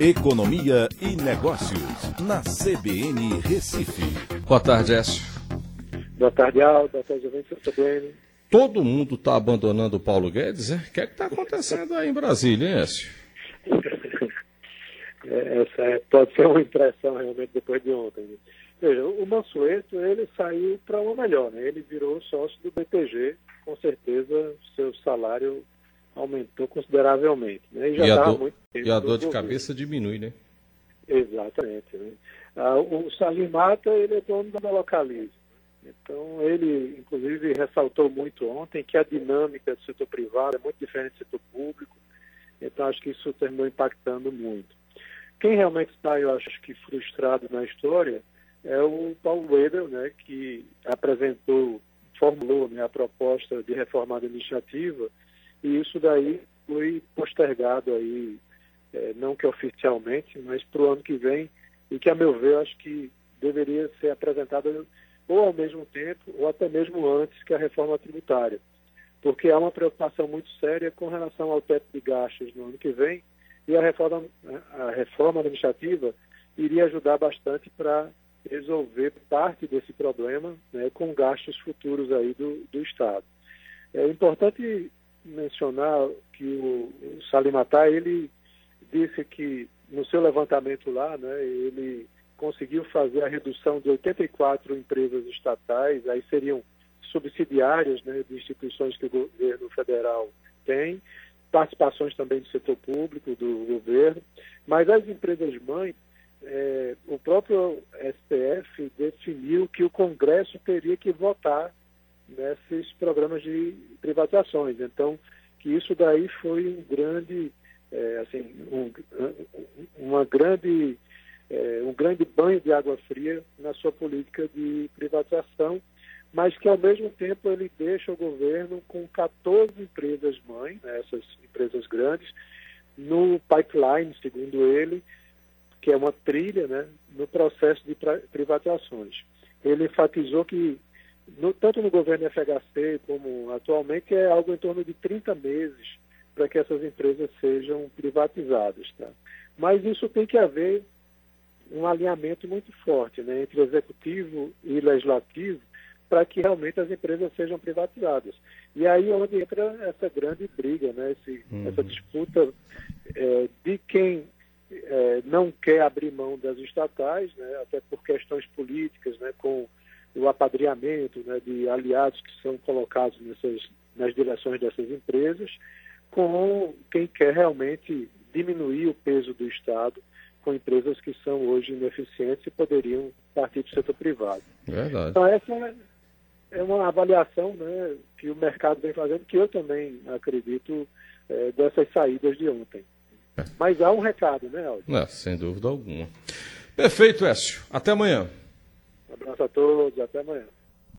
Economia e Negócios, na CBN Recife. Boa tarde, Écio. Boa tarde, Aldo. Boa tarde, Juventus CBN. Todo mundo está abandonando o Paulo Guedes, né? O que é que está acontecendo aí em Brasília, hein, Écio? É, essa é, pode ser uma impressão realmente depois de ontem. Né? Veja, o Mansueto, ele saiu para uma melhor, né? Ele virou sócio do BTG, com certeza seu salário aumentou consideravelmente. Né? E, já e, a, muito e a dor de cabeça diminui, né? Exatamente. Né? Ah, o Salim Mata, ele é dono da Localize. Então, ele, inclusive, ressaltou muito ontem que a dinâmica do setor privado é muito diferente do setor público. Então, acho que isso terminou impactando muito. Quem realmente está, eu acho que frustrado na história é o Paulo Weder, né, que apresentou, formulou né, a proposta de reforma administrativa e isso daí foi postergado aí, é, não que oficialmente, mas para o ano que vem e que, a meu ver, acho que deveria ser apresentado ou ao mesmo tempo ou até mesmo antes que a reforma tributária, porque há uma preocupação muito séria com relação ao teto de gastos no ano que vem e a reforma, a reforma administrativa iria ajudar bastante para resolver parte desse problema né, com gastos futuros aí do, do Estado. É importante mencionar que o, o Salimatar, ele disse que no seu levantamento lá, né, ele conseguiu fazer a redução de 84 empresas estatais, aí seriam subsidiárias né, de instituições que o governo federal tem, participações também do setor público, do governo, mas as empresas mães, é, o próprio STF definiu que o Congresso teria que votar nesses programas de privatizações. Então, que isso daí foi um grande, é, assim, um, uma grande, é, um grande banho de água fria na sua política de privatização mas que ao mesmo tempo ele deixa o governo com 14 empresas mãe, né, essas empresas grandes, no pipeline, segundo ele, que é uma trilha né, no processo de privatizações. Ele enfatizou que, no, tanto no governo FHC como atualmente, é algo em torno de 30 meses para que essas empresas sejam privatizadas. Tá? Mas isso tem que haver um alinhamento muito forte né, entre executivo e legislativo para que realmente as empresas sejam privatizadas. E aí é onde entra essa grande briga, né? Esse, uhum. essa disputa é, de quem é, não quer abrir mão das estatais, né? até por questões políticas, né? com o apadreamento né? de aliados que são colocados nessas, nas direções dessas empresas, com quem quer realmente diminuir o peso do Estado com empresas que são hoje ineficientes e poderiam partir do setor privado. Verdade. Então essa é uma avaliação né, que o mercado vem fazendo, que eu também acredito é, dessas saídas de ontem. É. Mas há um recado, né, Aldo? É, sem dúvida alguma. Perfeito, Écio. Até amanhã. Um abraço a todos, até amanhã.